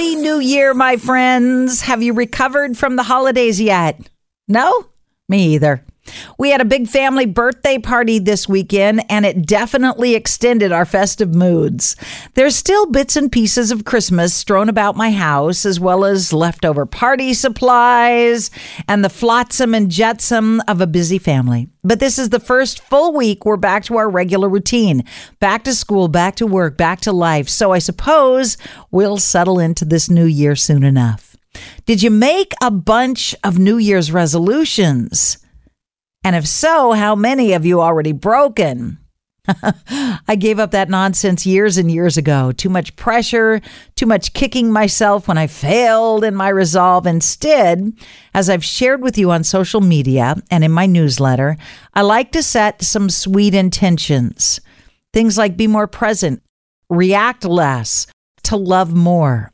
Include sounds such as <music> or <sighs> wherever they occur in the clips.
Happy New Year, my friends. Have you recovered from the holidays yet? No? Me either. We had a big family birthday party this weekend, and it definitely extended our festive moods. There's still bits and pieces of Christmas strewn about my house, as well as leftover party supplies and the flotsam and jetsam of a busy family. But this is the first full week we're back to our regular routine back to school, back to work, back to life. So I suppose we'll settle into this new year soon enough. Did you make a bunch of New Year's resolutions? And if so, how many have you already broken? <laughs> I gave up that nonsense years and years ago. Too much pressure, too much kicking myself when I failed in my resolve. Instead, as I've shared with you on social media and in my newsletter, I like to set some sweet intentions. Things like be more present, react less, to love more.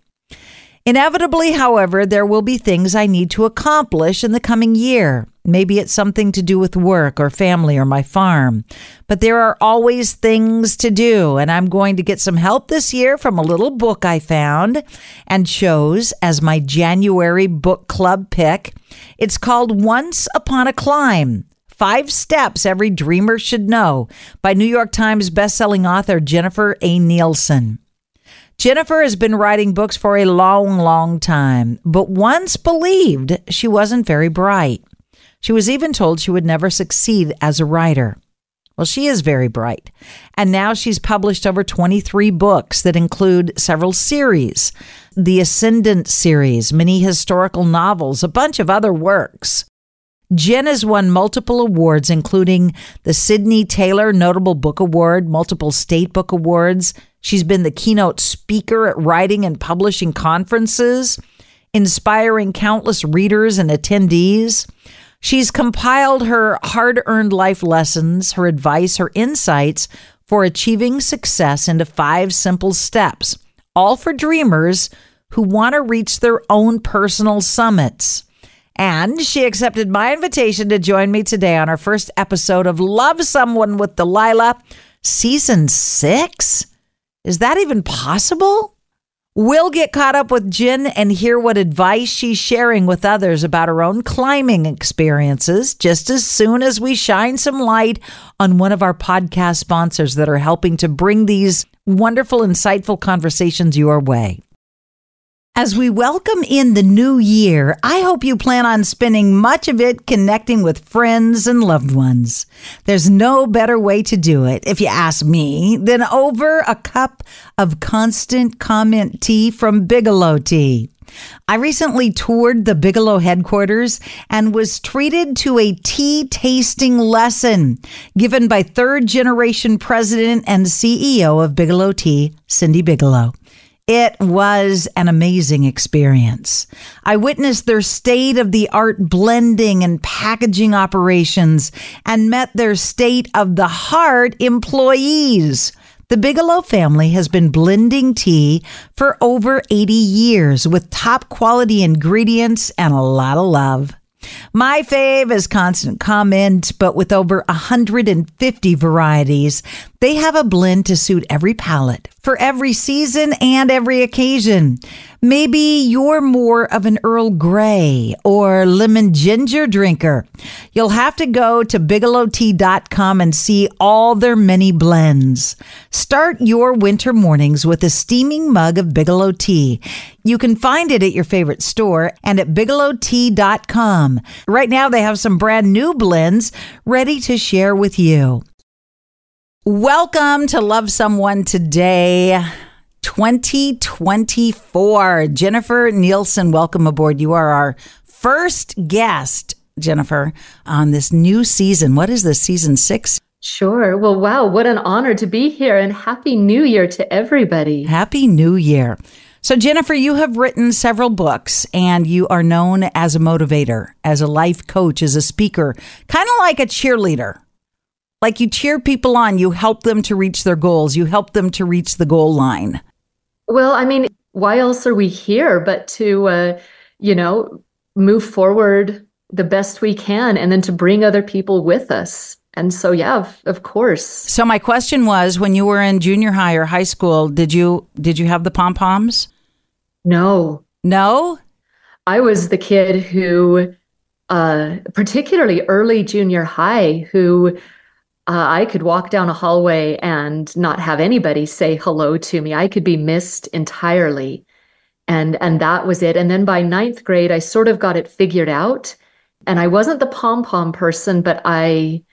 Inevitably, however, there will be things I need to accomplish in the coming year. Maybe it's something to do with work or family or my farm. But there are always things to do, and I'm going to get some help this year from a little book I found and chose as my January book club pick. It's called Once Upon a Climb. Five Steps Every Dreamer Should Know by New York Times bestselling author Jennifer A. Nielsen. Jennifer has been writing books for a long, long time, but once believed she wasn't very bright. She was even told she would never succeed as a writer. Well, she is very bright. And now she's published over 23 books that include several series the Ascendance series, many historical novels, a bunch of other works. Jen has won multiple awards, including the Sydney Taylor Notable Book Award, multiple state book awards. She's been the keynote speaker at writing and publishing conferences, inspiring countless readers and attendees. She's compiled her hard earned life lessons, her advice, her insights for achieving success into five simple steps, all for dreamers who want to reach their own personal summits. And she accepted my invitation to join me today on our first episode of Love Someone with Delilah, season six. Is that even possible? We'll get caught up with Jen and hear what advice she's sharing with others about her own climbing experiences just as soon as we shine some light on one of our podcast sponsors that are helping to bring these wonderful, insightful conversations your way. As we welcome in the new year, I hope you plan on spending much of it connecting with friends and loved ones. There's no better way to do it, if you ask me, than over a cup of constant comment tea from Bigelow Tea. I recently toured the Bigelow headquarters and was treated to a tea tasting lesson given by third generation president and CEO of Bigelow Tea, Cindy Bigelow. It was an amazing experience. I witnessed their state of the art blending and packaging operations and met their state of the heart employees. The Bigelow family has been blending tea for over 80 years with top quality ingredients and a lot of love. My fave is Constant Comment, but with over 150 varieties, they have a blend to suit every palate for every season and every occasion. Maybe you're more of an Earl Grey or lemon ginger drinker. You'll have to go to bigelowtea.com and see all their many blends. Start your winter mornings with a steaming mug of Bigelow tea. You can find it at your favorite store and at bigelowtea.com. Right now, they have some brand new blends ready to share with you. Welcome to Love Someone Today. 2024. Jennifer Nielsen, welcome aboard. You are our first guest, Jennifer, on this new season. What is this, season six? Sure. Well, wow, what an honor to be here and Happy New Year to everybody. Happy New Year. So, Jennifer, you have written several books and you are known as a motivator, as a life coach, as a speaker, kind of like a cheerleader. Like you cheer people on, you help them to reach their goals, you help them to reach the goal line. Well, I mean, why else are we here but to, uh, you know, move forward the best we can and then to bring other people with us? And so, yeah, of, of course. So my question was, when you were in junior high or high school, did you did you have the pom poms? No. No? I was the kid who, uh, particularly early junior high, who uh, I could walk down a hallway and not have anybody say hello to me. I could be missed entirely. And, and that was it. And then by ninth grade, I sort of got it figured out. And I wasn't the pom pom person, but I,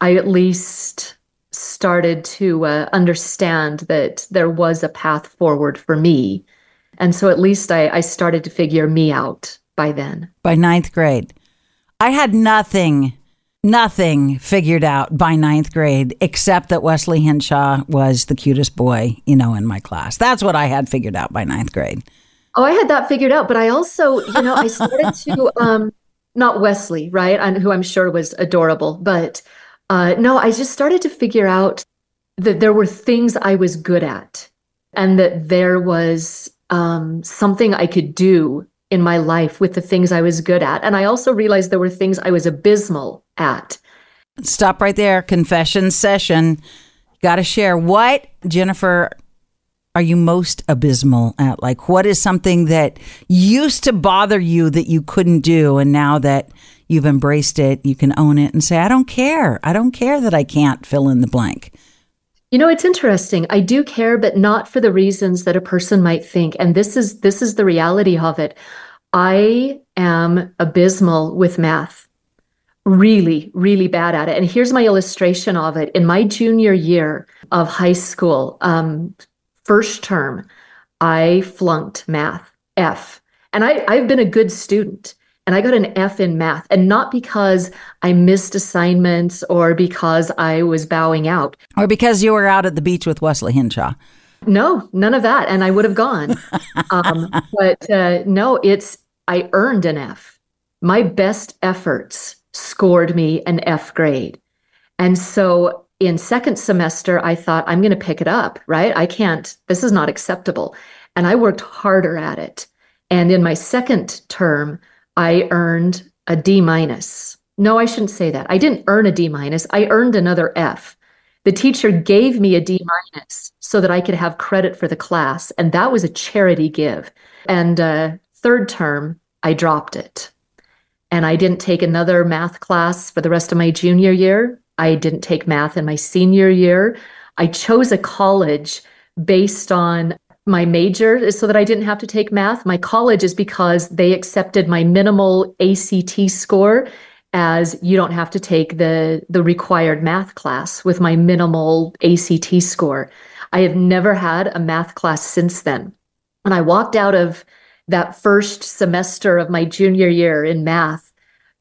I at least started to uh, understand that there was a path forward for me. And so at least I, I started to figure me out by then. By ninth grade. I had nothing nothing figured out by ninth grade except that Wesley Henshaw was the cutest boy, you know, in my class. That's what I had figured out by ninth grade. Oh, I had that figured out, but I also, you know, I started to, <laughs> um, not Wesley, right? And who I'm sure was adorable, but uh, no, I just started to figure out that there were things I was good at and that there was um, something I could do in my life with the things I was good at. And I also realized there were things I was abysmal at. Stop right there. Confession session. Got to share. What, Jennifer, are you most abysmal at? Like, what is something that used to bother you that you couldn't do? And now that you've embraced it, you can own it and say, I don't care. I don't care that I can't fill in the blank. You know, it's interesting. I do care, but not for the reasons that a person might think. And this is this is the reality of it. I am abysmal with math. Really, really bad at it. And here's my illustration of it. In my junior year of high school, um, first term, I flunked math, F. And I, I've been a good student and I got an F in math, and not because I missed assignments or because I was bowing out, or because you were out at the beach with Wesley Henshaw. No, none of that, and I would have gone. <laughs> um, but uh, no, it's I earned an F. My best efforts scored me an F grade, and so in second semester, I thought I'm going to pick it up. Right? I can't. This is not acceptable, and I worked harder at it. And in my second term, I earned a D minus. No, I shouldn't say that. I didn't earn a D minus. I earned another F. The teacher gave me a D minus so that I could have credit for the class, and that was a charity give. And uh, third term, I dropped it. And I didn't take another math class for the rest of my junior year. I didn't take math in my senior year. I chose a college based on my major is so that I didn't have to take math. My college is because they accepted my minimal ACT score as you don't have to take the the required math class with my minimal ACT score. I have never had a math class since then. And I walked out of that first semester of my junior year in math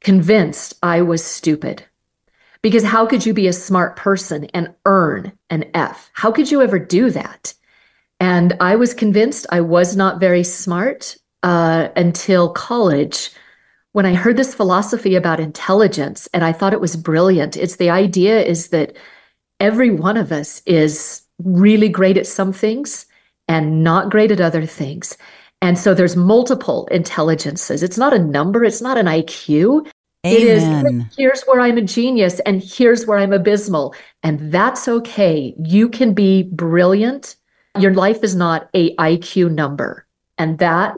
convinced I was stupid. Because how could you be a smart person and earn an F? How could you ever do that? And I was convinced I was not very smart uh, until college when I heard this philosophy about intelligence, and I thought it was brilliant. It's the idea is that every one of us is really great at some things and not great at other things. And so there's multiple intelligences. It's not a number, it's not an IQ. Amen. It is here's where I'm a genius and here's where I'm abysmal. And that's okay. You can be brilliant your life is not a IQ number. And that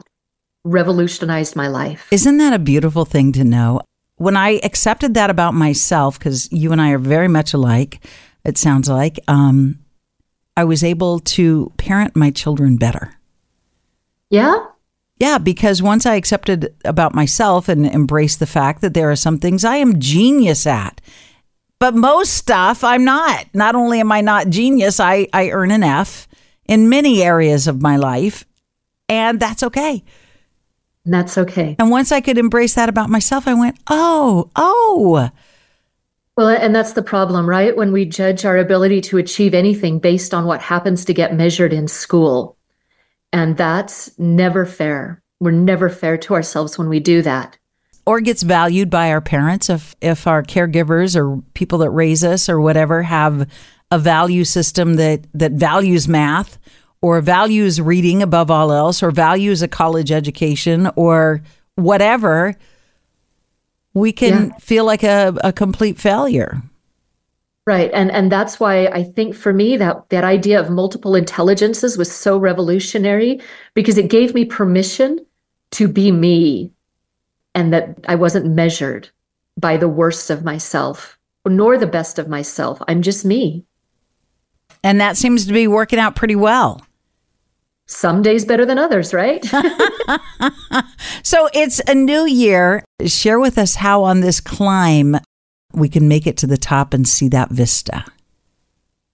revolutionized my life. Isn't that a beautiful thing to know? When I accepted that about myself, because you and I are very much alike, it sounds like, um, I was able to parent my children better. Yeah. Yeah, because once I accepted about myself and embraced the fact that there are some things I am genius at, but most stuff I'm not. Not only am I not genius, I, I earn an F in many areas of my life, and that's okay. That's okay. And once I could embrace that about myself, I went, oh, oh. Well, and that's the problem, right? When we judge our ability to achieve anything based on what happens to get measured in school. And that's never fair. We're never fair to ourselves when we do that. Or gets valued by our parents if if our caregivers or people that raise us or whatever have a value system that that values math or values reading above all else or values a college education or whatever, we can yeah. feel like a, a complete failure. Right. And and that's why I think for me that that idea of multiple intelligences was so revolutionary because it gave me permission to be me and that I wasn't measured by the worst of myself nor the best of myself. I'm just me. And that seems to be working out pretty well. Some days better than others, right? <laughs> so it's a new year. Share with us how on this climb we can make it to the top and see that vista.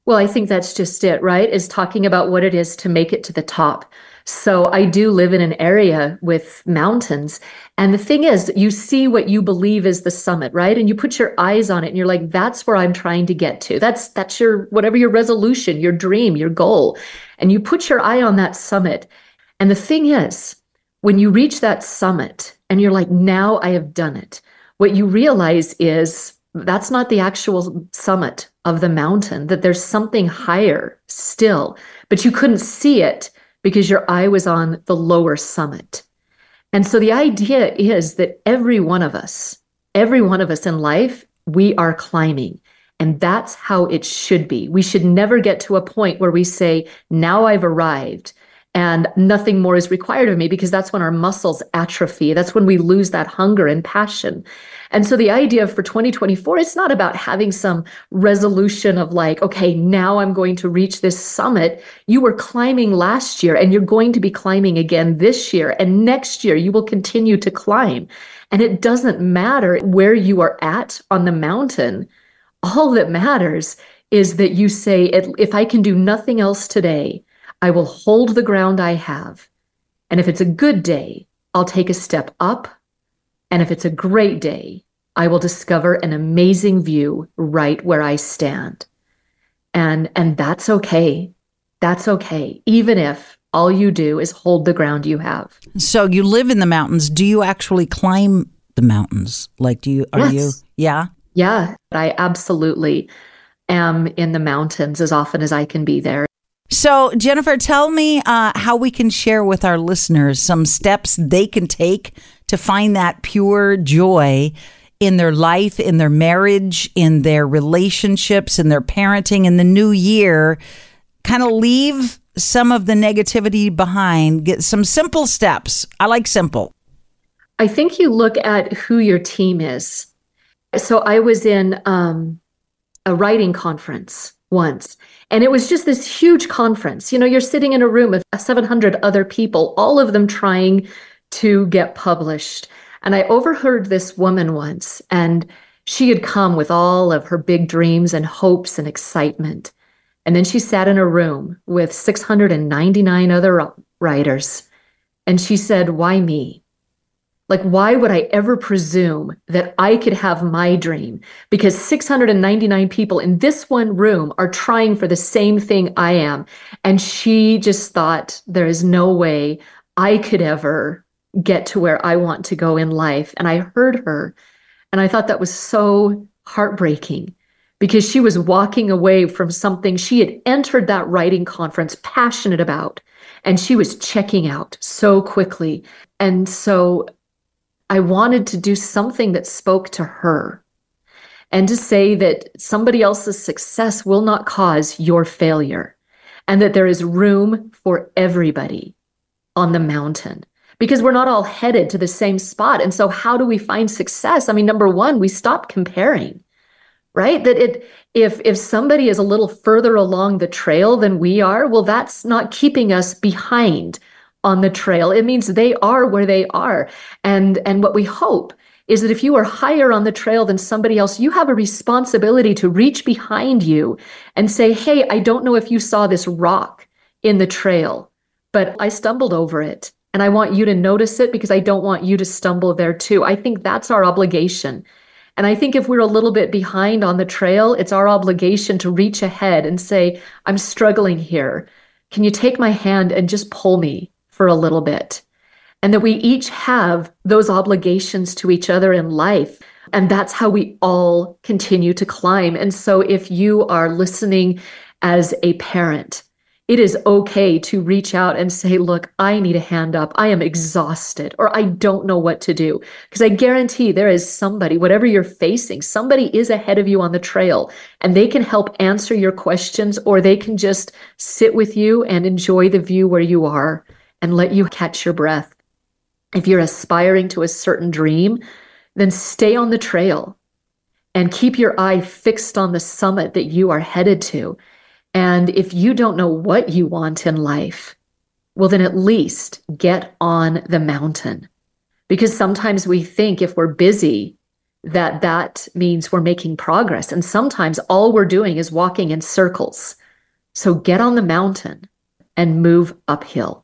Well, I think that's just it, right? Is talking about what it is to make it to the top. So I do live in an area with mountains. And the thing is, you see what you believe is the summit, right? And you put your eyes on it and you're like, that's where I'm trying to get to. That's that's your whatever your resolution, your dream, your goal. And you put your eye on that summit. And the thing is, when you reach that summit and you're like, now I have done it, what you realize is that's not the actual summit of the mountain, that there's something higher still, but you couldn't see it because your eye was on the lower summit. And so the idea is that every one of us, every one of us in life, we are climbing. And that's how it should be. We should never get to a point where we say, now I've arrived and nothing more is required of me because that's when our muscles atrophy. That's when we lose that hunger and passion. And so the idea for 2024, it's not about having some resolution of like, okay, now I'm going to reach this summit. You were climbing last year and you're going to be climbing again this year. And next year you will continue to climb. And it doesn't matter where you are at on the mountain. All that matters is that you say, if I can do nothing else today, I will hold the ground I have. And if it's a good day, I'll take a step up. And if it's a great day, I will discover an amazing view right where I stand. And, and that's okay. That's okay. Even if all you do is hold the ground you have. So you live in the mountains. Do you actually climb the mountains? Like, do you, are yes. you, yeah? Yeah, I absolutely am in the mountains as often as I can be there. So, Jennifer, tell me uh, how we can share with our listeners some steps they can take to find that pure joy in their life, in their marriage, in their relationships, in their parenting in the new year. Kind of leave some of the negativity behind, get some simple steps. I like simple. I think you look at who your team is. So, I was in um, a writing conference once. And it was just this huge conference. You know, you're sitting in a room of 700 other people, all of them trying to get published. And I overheard this woman once, and she had come with all of her big dreams and hopes and excitement. And then she sat in a room with 699 other writers. And she said, Why me? Like, why would I ever presume that I could have my dream? Because 699 people in this one room are trying for the same thing I am. And she just thought, there is no way I could ever get to where I want to go in life. And I heard her, and I thought that was so heartbreaking because she was walking away from something she had entered that writing conference passionate about. And she was checking out so quickly. And so I wanted to do something that spoke to her and to say that somebody else's success will not cause your failure and that there is room for everybody on the mountain because we're not all headed to the same spot. And so, how do we find success? I mean, number one, we stop comparing right that it if if somebody is a little further along the trail than we are well that's not keeping us behind on the trail. It means they are where they are. And, and what we hope is that if you are higher on the trail than somebody else, you have a responsibility to reach behind you and say, Hey, I don't know if you saw this rock in the trail, but I stumbled over it. And I want you to notice it because I don't want you to stumble there too. I think that's our obligation. And I think if we're a little bit behind on the trail, it's our obligation to reach ahead and say, I'm struggling here. Can you take my hand and just pull me? for a little bit. And that we each have those obligations to each other in life. And that's how we all continue to climb. And so if you are listening as a parent, it is okay to reach out and say, Look, I need a hand up. I am exhausted, or I don't know what to do. Because I guarantee there is somebody, whatever you're facing, somebody is ahead of you on the trail, and they can help answer your questions, or they can just sit with you and enjoy the view where you are and let you catch your breath. If you're aspiring to a certain dream, then stay on the trail and keep your eye fixed on the summit that you are headed to and if you don't know what you want in life, well, then at least get on the mountain. Because sometimes we think if we're busy, that that means we're making progress. And sometimes all we're doing is walking in circles. So get on the mountain and move uphill.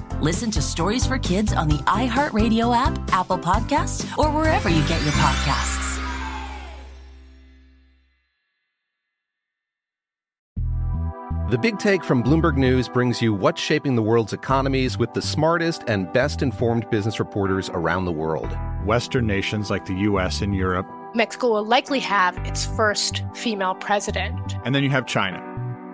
Listen to Stories for Kids on the iHeartRadio app, Apple Podcasts, or wherever you get your podcasts. The Big Take from Bloomberg News brings you what's shaping the world's economies with the smartest and best informed business reporters around the world. Western nations like the US and Europe. Mexico will likely have its first female president. And then you have China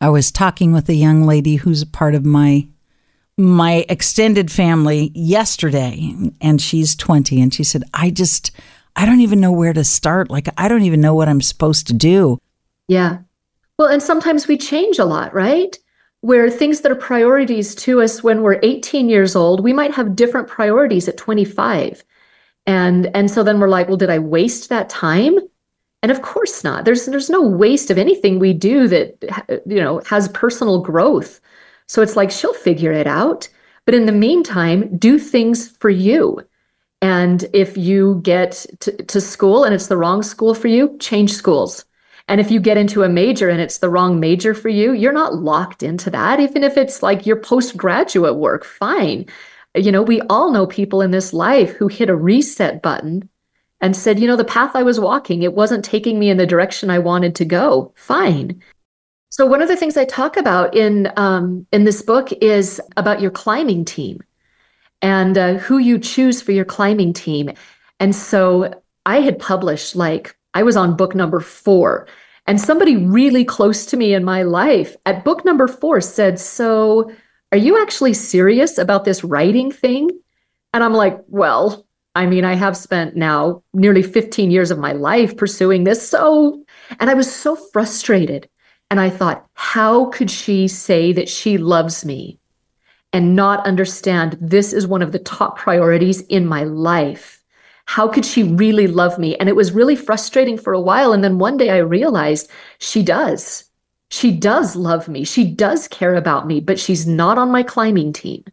I was talking with a young lady who's a part of my my extended family yesterday and she's 20 and she said I just I don't even know where to start like I don't even know what I'm supposed to do. Yeah. Well, and sometimes we change a lot, right? Where things that are priorities to us when we're 18 years old, we might have different priorities at 25. And and so then we're like, well, did I waste that time? And of course not. There's there's no waste of anything we do that you know has personal growth. So it's like she'll figure it out. But in the meantime, do things for you. And if you get to, to school and it's the wrong school for you, change schools. And if you get into a major and it's the wrong major for you, you're not locked into that. Even if it's like your postgraduate work, fine. You know, we all know people in this life who hit a reset button and said, you know, the path I was walking, it wasn't taking me in the direction I wanted to go. Fine. So one of the things I talk about in um, in this book is about your climbing team and uh, who you choose for your climbing team. And so I had published like I was on book number four, and somebody really close to me in my life at book number four said, "So, are you actually serious about this writing thing?" And I'm like, "Well." I mean, I have spent now nearly 15 years of my life pursuing this. So, and I was so frustrated and I thought, how could she say that she loves me and not understand this is one of the top priorities in my life? How could she really love me? And it was really frustrating for a while. And then one day I realized she does. She does love me. She does care about me, but she's not on my climbing team.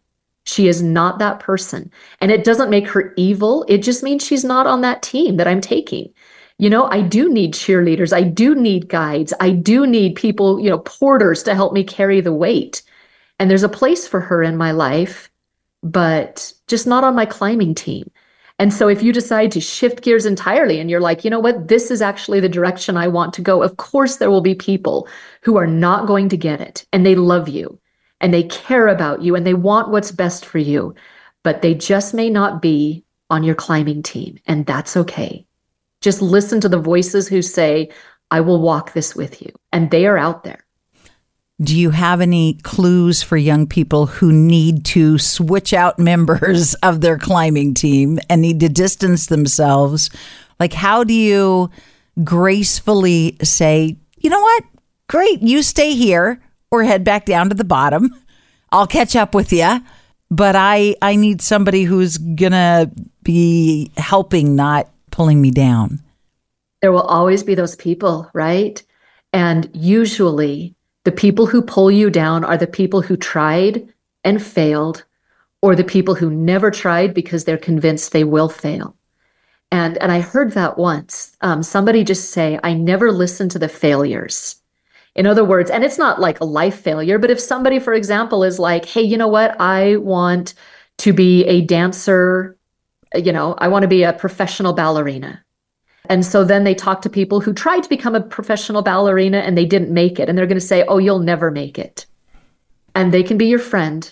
She is not that person. And it doesn't make her evil. It just means she's not on that team that I'm taking you know, I do need cheerleaders. I do need guides. I do need people, you know, porters to help me carry the weight. And there's a place for her in my life, but just not on my climbing team. And so if you decide to shift gears entirely and you're like, you know what, this is actually the direction I want to go, of course, there will be people who are not going to get it and they love you and they care about you and they want what's best for you, but they just may not be on your climbing team. And that's okay. Just listen to the voices who say, I will walk this with you. And they are out there. Do you have any clues for young people who need to switch out <laughs> members of their climbing team and need to distance themselves? Like, how do you gracefully say, you know what? Great, you stay here or head back down to the bottom. I'll catch up with you. But I, I need somebody who's going to be helping, not pulling me down? There will always be those people, right? And usually the people who pull you down are the people who tried and failed, or the people who never tried because they're convinced they will fail. And, and I heard that once. Um, somebody just say, I never listen to the failures. In other words, and it's not like a life failure, but if somebody, for example, is like, hey, you know what? I want to be a dancer you know, I want to be a professional ballerina. And so then they talk to people who tried to become a professional ballerina and they didn't make it. And they're going to say, oh, you'll never make it. And they can be your friend.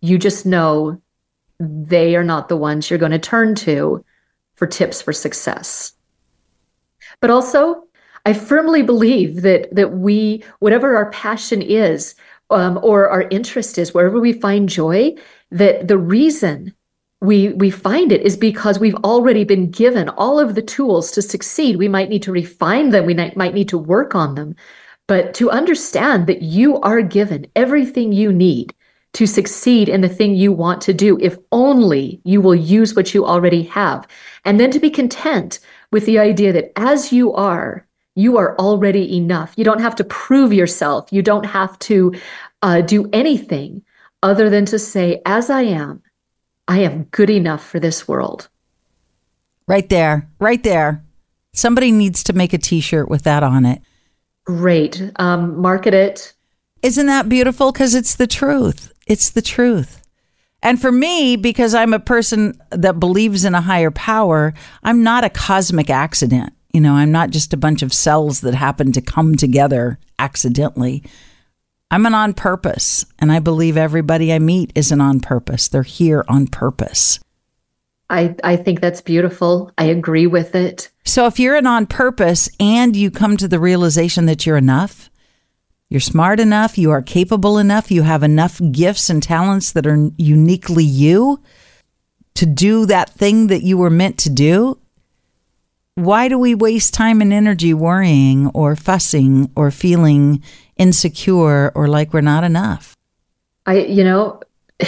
You just know they are not the ones you're going to turn to for tips for success. But also, I firmly believe that that we, whatever our passion is, um, or our interest is, wherever we find joy, that the reason we we find it is because we've already been given all of the tools to succeed. We might need to refine them. We might need to work on them. But to understand that you are given everything you need to succeed in the thing you want to do if only you will use what you already have. And then to be content with the idea that as you are you are already enough you don't have to prove yourself you don't have to uh, do anything other than to say as i am I am good enough for this world. Right there, right there. Somebody needs to make a t shirt with that on it. Great. Um, market it. Isn't that beautiful? Because it's the truth. It's the truth. And for me, because I'm a person that believes in a higher power, I'm not a cosmic accident. You know, I'm not just a bunch of cells that happen to come together accidentally. I'm an on purpose, and I believe everybody I meet is an on purpose. They're here on purpose. I, I think that's beautiful. I agree with it. So if you're an on purpose and you come to the realization that you're enough, you're smart enough, you are capable enough, you have enough gifts and talents that are uniquely you to do that thing that you were meant to do, why do we waste time and energy worrying or fussing or feeling insecure or like we're not enough? I, you know, <sighs>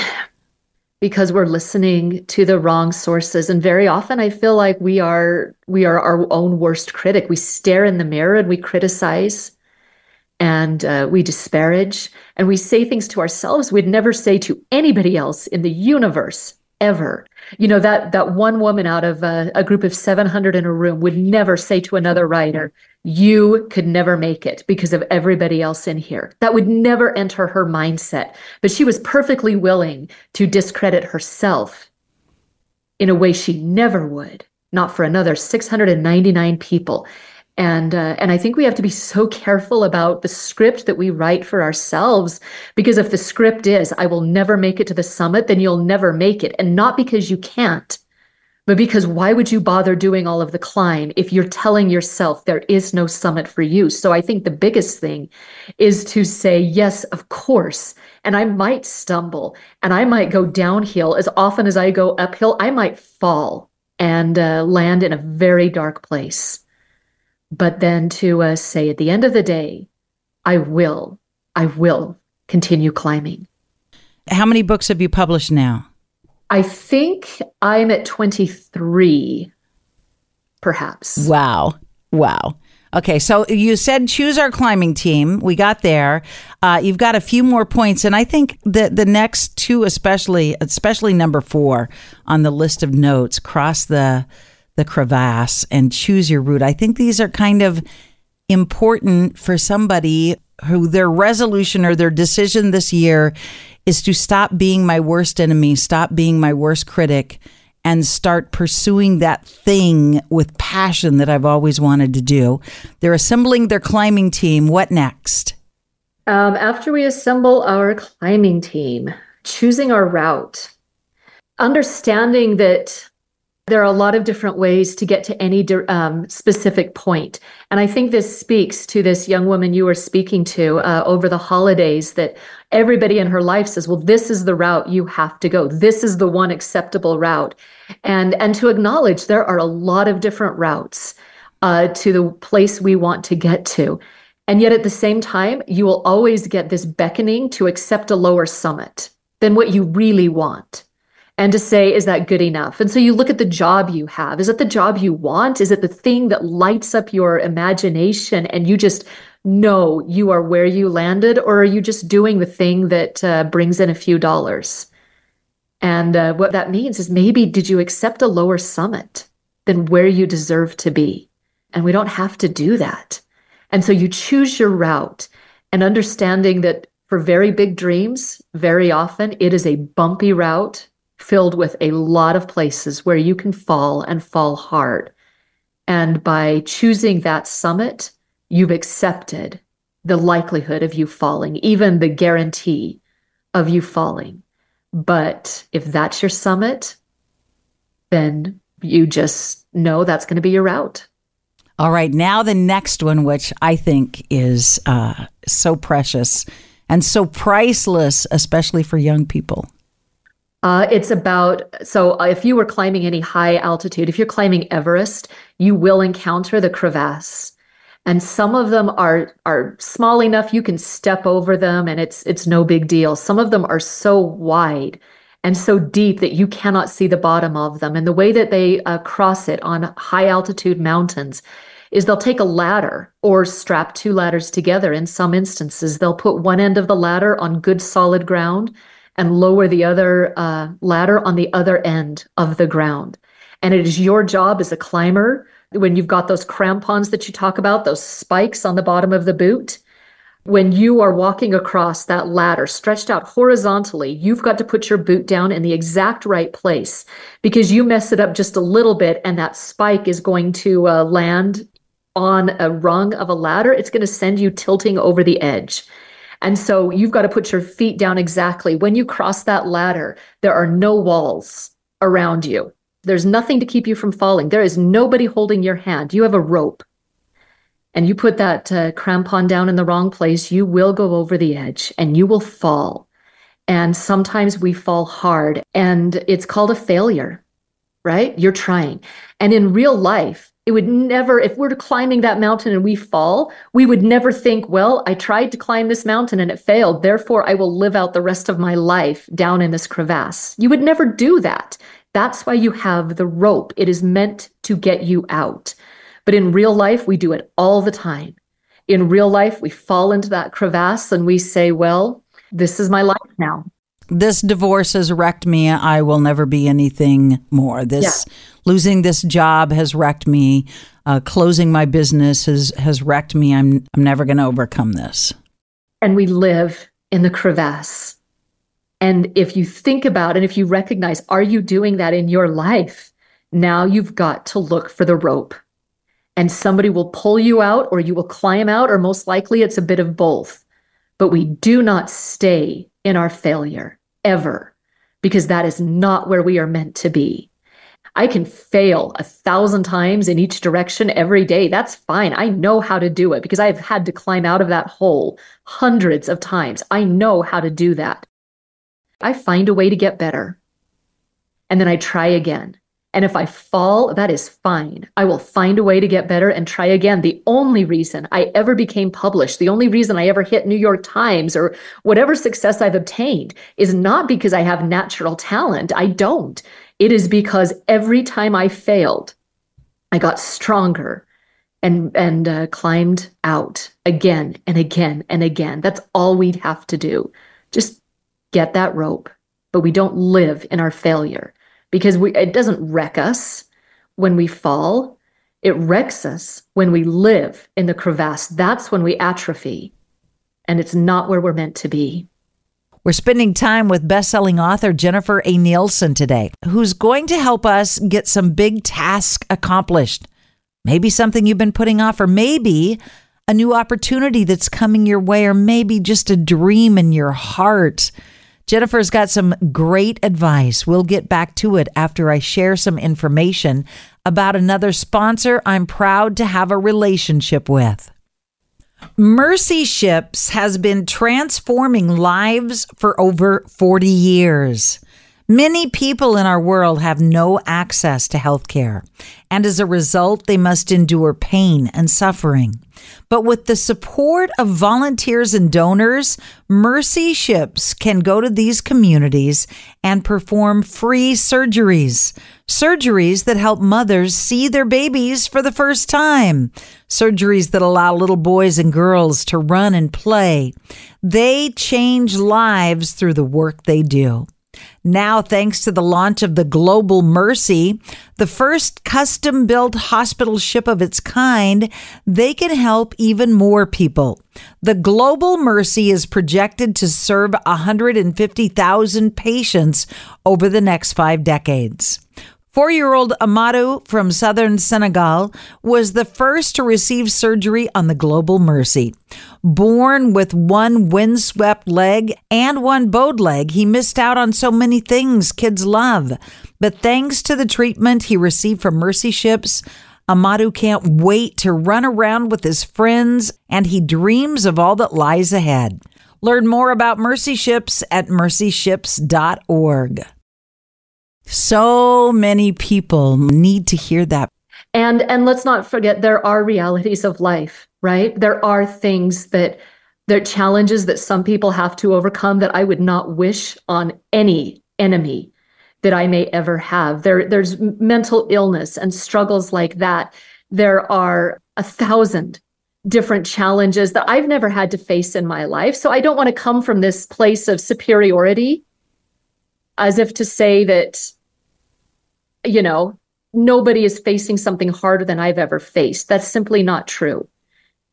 because we're listening to the wrong sources and very often i feel like we are we are our own worst critic we stare in the mirror and we criticize and uh, we disparage and we say things to ourselves we'd never say to anybody else in the universe ever you know that that one woman out of a, a, group of 700 in a room would never say to another writer you could never make it because of everybody else in here. That would never enter her mindset. But she was perfectly willing to discredit herself in a way she never would not for another 699 people And uh, and I think we have to be so careful about the script that we write for ourselves because if the script is I will never make it to the summit, then you'll never make it, and not because you can't, but because why would you bother doing all of the climb if you're telling yourself there is no summit for you? So I think the biggest thing is to say yes, of course, and I might stumble and I might go downhill as often as I go uphill. I might fall and uh, land in a very dark place but then to uh, say at the end of the day, I will, I will continue climbing. How many books have you published now? I think I'm at 23, perhaps. Wow. Wow. Okay, so you said choose our climbing team. We got there. Uh, you've got a few more points, and I think the the next two, especially, especially number four on the list of notes, cross the the crevasse and choose your route. I think these are kind of important for somebody who their resolution or their decision this year is to stop being my worst enemy, stop being my worst critic, and start pursuing that thing with passion that I've always wanted to do. They're assembling their climbing team. What next? Um, after we assemble our climbing team, choosing our route, understanding that there are a lot of different ways to get to any um, specific point. And I think this speaks to this young woman you were speaking to uh, over the holidays that everybody in her life says, well, this is the route you have to go. This is the one acceptable route. And, and to acknowledge there are a lot of different routes uh, to the place we want to get to. And yet at the same time, you will always get this beckoning to accept a lower summit than what you really want and to say, is that good enough? And so you look at the job you have. Is it the job you want? Is it the thing that lights up your imagination and you just know you are where you landed? Or are you just doing the thing that uh, brings in a few dollars? And uh, what that means is maybe did you accept a lower summit than where you deserve to be? And we don't have to do that. And so you choose your route and understanding that for very big dreams, very often it is a bumpy route filled with a lot of places where you can fall and fall hard. And by choosing that summit, you've accepted the likelihood of you falling, even the guarantee of you falling. But if that's your summit, then you just know that's going to be your route. All right, now the next one, which I think is uh, so precious and so priceless, especially for young people. Uh, it's about so uh, if you were climbing any high altitude, if you're climbing Everest, you will encounter the crevasse, and some of them are are small enough you can step over them, and it's it's no big deal. Some of them are so wide and so deep that you cannot see the bottom of them. And the way that they uh, cross it on high altitude mountains is they'll take a ladder or strap two ladders together. In some instances, they'll put one end of the ladder on good solid ground and lower the other uh, ladder on the other end of the ground. And it is your job as a climber, when you've got those crampons that you talk about, those spikes on the bottom of the boot, when you are walking across that ladder stretched out horizontally, you've got to put your boot down in the exact right place because you mess it up just a little bit and that spike is going to uh, land on a rung of a ladder. It's going to send you tilting over the edge. And so you've got to put your feet down exactly. When you cross that ladder, there are no walls around you. There's nothing to keep you from falling. There is nobody holding your hand. You have a rope. And you put that uh, crampon down in the wrong place, you will go over the edge and you will fall. And sometimes we fall hard, and it's called a failure, right? You're trying. And in real life, it would never, if we're climbing that mountain and we fall, we would never think, well, I tried to climb this mountain and it failed. Therefore, I will live out the rest of my life down in this crevasse. You would never do that. That's why you have the rope. It is meant to get you out. But in real life, we do it all the time. In real life, we fall into that crevasse and we say, well, this is my life now this divorce has wrecked me. I will never be anything more. This yeah. losing this job has wrecked me. Uh, closing my business has has wrecked me. I'm I'm never going to overcome this. And we live in the crevasse. And if you think about and if you recognize, are you doing that in your life? Now you've got to look for the rope. and somebody will pull you out or you will climb out, or most likely it's a bit of both. But we do not stay in our failure ever because that is not where we are meant to be. I can fail a thousand times in each direction every day. That's fine. I know how to do it because I've had to climb out of that hole hundreds of times. I know how to do that. I find a way to get better. And then I try again. And if I fall, that is fine. I will find a way to get better and try again. The only reason I ever became published, the only reason I ever hit New York Times or whatever success I've obtained is not because I have natural talent. I don't. It is because every time I failed, I got stronger and and uh, climbed out again and again and again. That's all we'd have to do. Just get that rope. But we don't live in our failure because we, it doesn't wreck us when we fall. It wrecks us when we live in the crevasse. That's when we atrophy. And it's not where we're meant to be. We're spending time with best-selling author Jennifer A. Nielsen today, who's going to help us get some big task accomplished. Maybe something you've been putting off, or maybe a new opportunity that's coming your way, or maybe just a dream in your heart. Jennifer's got some great advice. We'll get back to it after I share some information about another sponsor I'm proud to have a relationship with. Mercy Ships has been transforming lives for over 40 years. Many people in our world have no access to health care, and as a result, they must endure pain and suffering. But with the support of volunteers and donors, Mercy Ships can go to these communities and perform free surgeries. Surgeries that help mothers see their babies for the first time. Surgeries that allow little boys and girls to run and play. They change lives through the work they do. Now, thanks to the launch of the Global Mercy, the first custom built hospital ship of its kind, they can help even more people. The Global Mercy is projected to serve 150,000 patients over the next five decades. Four year old Amadou from southern Senegal was the first to receive surgery on the Global Mercy. Born with one windswept leg and one bowed leg, he missed out on so many things kids love. But thanks to the treatment he received from Mercy Ships, Amadou can't wait to run around with his friends and he dreams of all that lies ahead. Learn more about Mercy Ships at mercyships.org. So many people need to hear that. And and let's not forget there are realities of life, right? There are things that there are challenges that some people have to overcome that I would not wish on any enemy that I may ever have. There there's mental illness and struggles like that. There are a thousand different challenges that I've never had to face in my life. So I don't want to come from this place of superiority as if to say that you know, nobody is facing something harder than I've ever faced. That's simply not true.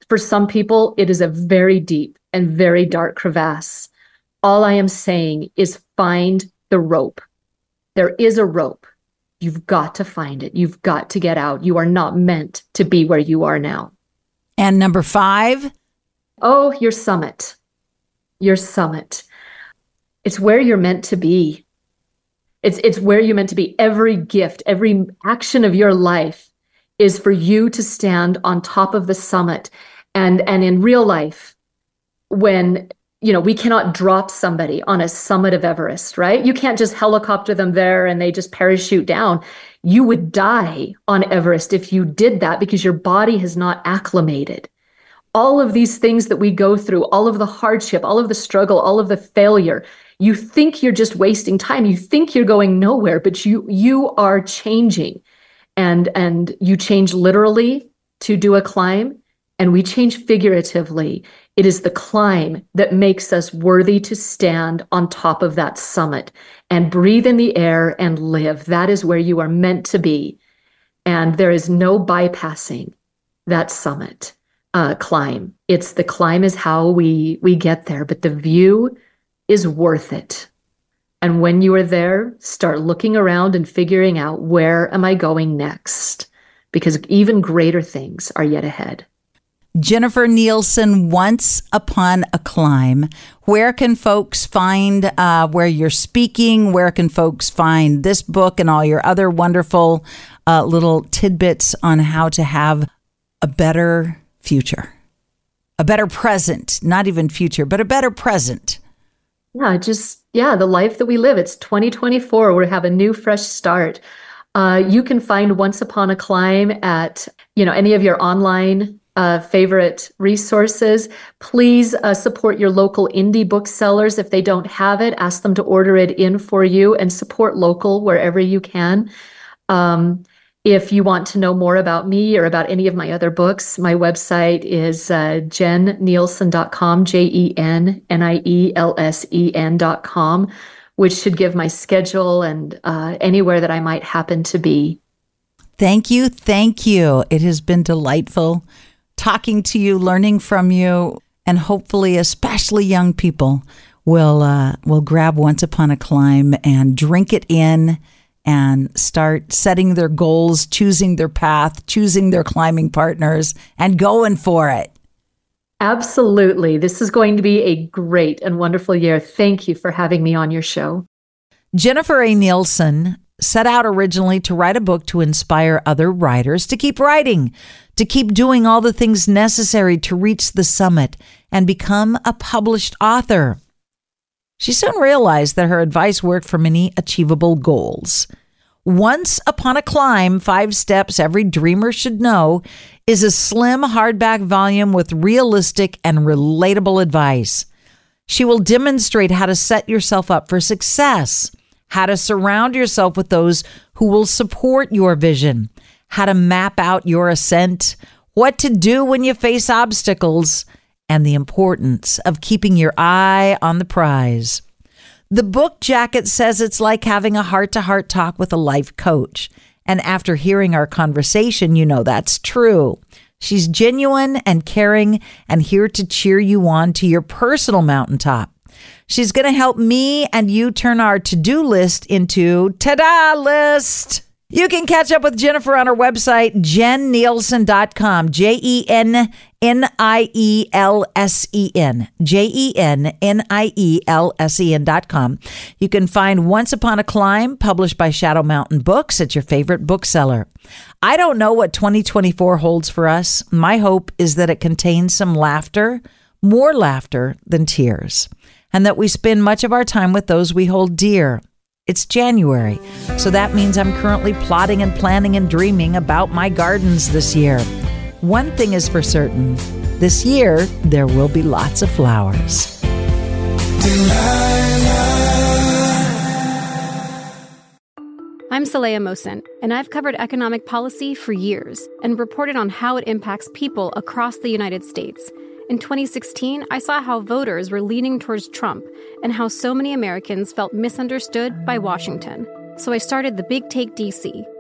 For some people, it is a very deep and very dark crevasse. All I am saying is find the rope. There is a rope. You've got to find it. You've got to get out. You are not meant to be where you are now. And number five? Oh, your summit. Your summit. It's where you're meant to be. It's it's where you're meant to be. Every gift, every action of your life is for you to stand on top of the summit. And and in real life, when you know, we cannot drop somebody on a summit of Everest, right? You can't just helicopter them there and they just parachute down. You would die on Everest if you did that because your body has not acclimated. All of these things that we go through, all of the hardship, all of the struggle, all of the failure, you think you're just wasting time. You think you're going nowhere but you you are changing. And and you change literally to do a climb and we change figuratively. It is the climb that makes us worthy to stand on top of that summit and breathe in the air and live. That is where you are meant to be. And there is no bypassing that summit uh, climb. It's the climb is how we we get there. But the view is worth it. And when you are there, start looking around and figuring out where am I going next? because even greater things are yet ahead. Jennifer Nielsen, Once Upon a Climb. Where can folks find uh, where you're speaking? Where can folks find this book and all your other wonderful uh, little tidbits on how to have a better future, a better present, not even future, but a better present? Yeah, just, yeah, the life that we live. It's 2024. We have a new, fresh start. Uh, you can find Once Upon a Climb at, you know, any of your online uh, favorite resources. Please uh, support your local indie booksellers. If they don't have it, ask them to order it in for you and support local wherever you can. Um, if you want to know more about me or about any of my other books, my website is uh, jennielsen.com, J E N N I E L S E N.com, which should give my schedule and uh, anywhere that I might happen to be. Thank you. Thank you. It has been delightful talking to you, learning from you, and hopefully, especially young people, will uh, will grab Once Upon a Climb and drink it in and start setting their goals, choosing their path, choosing their climbing partners, and going for it. Absolutely. This is going to be a great and wonderful year. Thank you for having me on your show. Jennifer A. Nielsen set out originally to write a book to inspire other writers to keep writing, to keep doing all the things necessary to reach the summit and become a published author. She soon realized that her advice worked for many achievable goals. Once Upon a Climb Five Steps Every Dreamer Should Know is a slim hardback volume with realistic and relatable advice. She will demonstrate how to set yourself up for success, how to surround yourself with those who will support your vision, how to map out your ascent, what to do when you face obstacles, and the importance of keeping your eye on the prize. The book jacket says it's like having a heart to heart talk with a life coach. And after hearing our conversation, you know that's true. She's genuine and caring and here to cheer you on to your personal mountaintop. She's going to help me and you turn our to do list into ta da list. You can catch up with Jennifer on her website, jennielsen.com. J E N N I E L S E N. J E N N I E L S E com. You can find Once Upon a Climb, published by Shadow Mountain Books, at your favorite bookseller. I don't know what 2024 holds for us. My hope is that it contains some laughter, more laughter than tears, and that we spend much of our time with those we hold dear. It's January, so that means I'm currently plotting and planning and dreaming about my gardens this year. One thing is for certain this year, there will be lots of flowers. I'm Saleha Mohsin, and I've covered economic policy for years and reported on how it impacts people across the United States. In 2016, I saw how voters were leaning towards Trump and how so many Americans felt misunderstood by Washington. So I started the Big Take DC.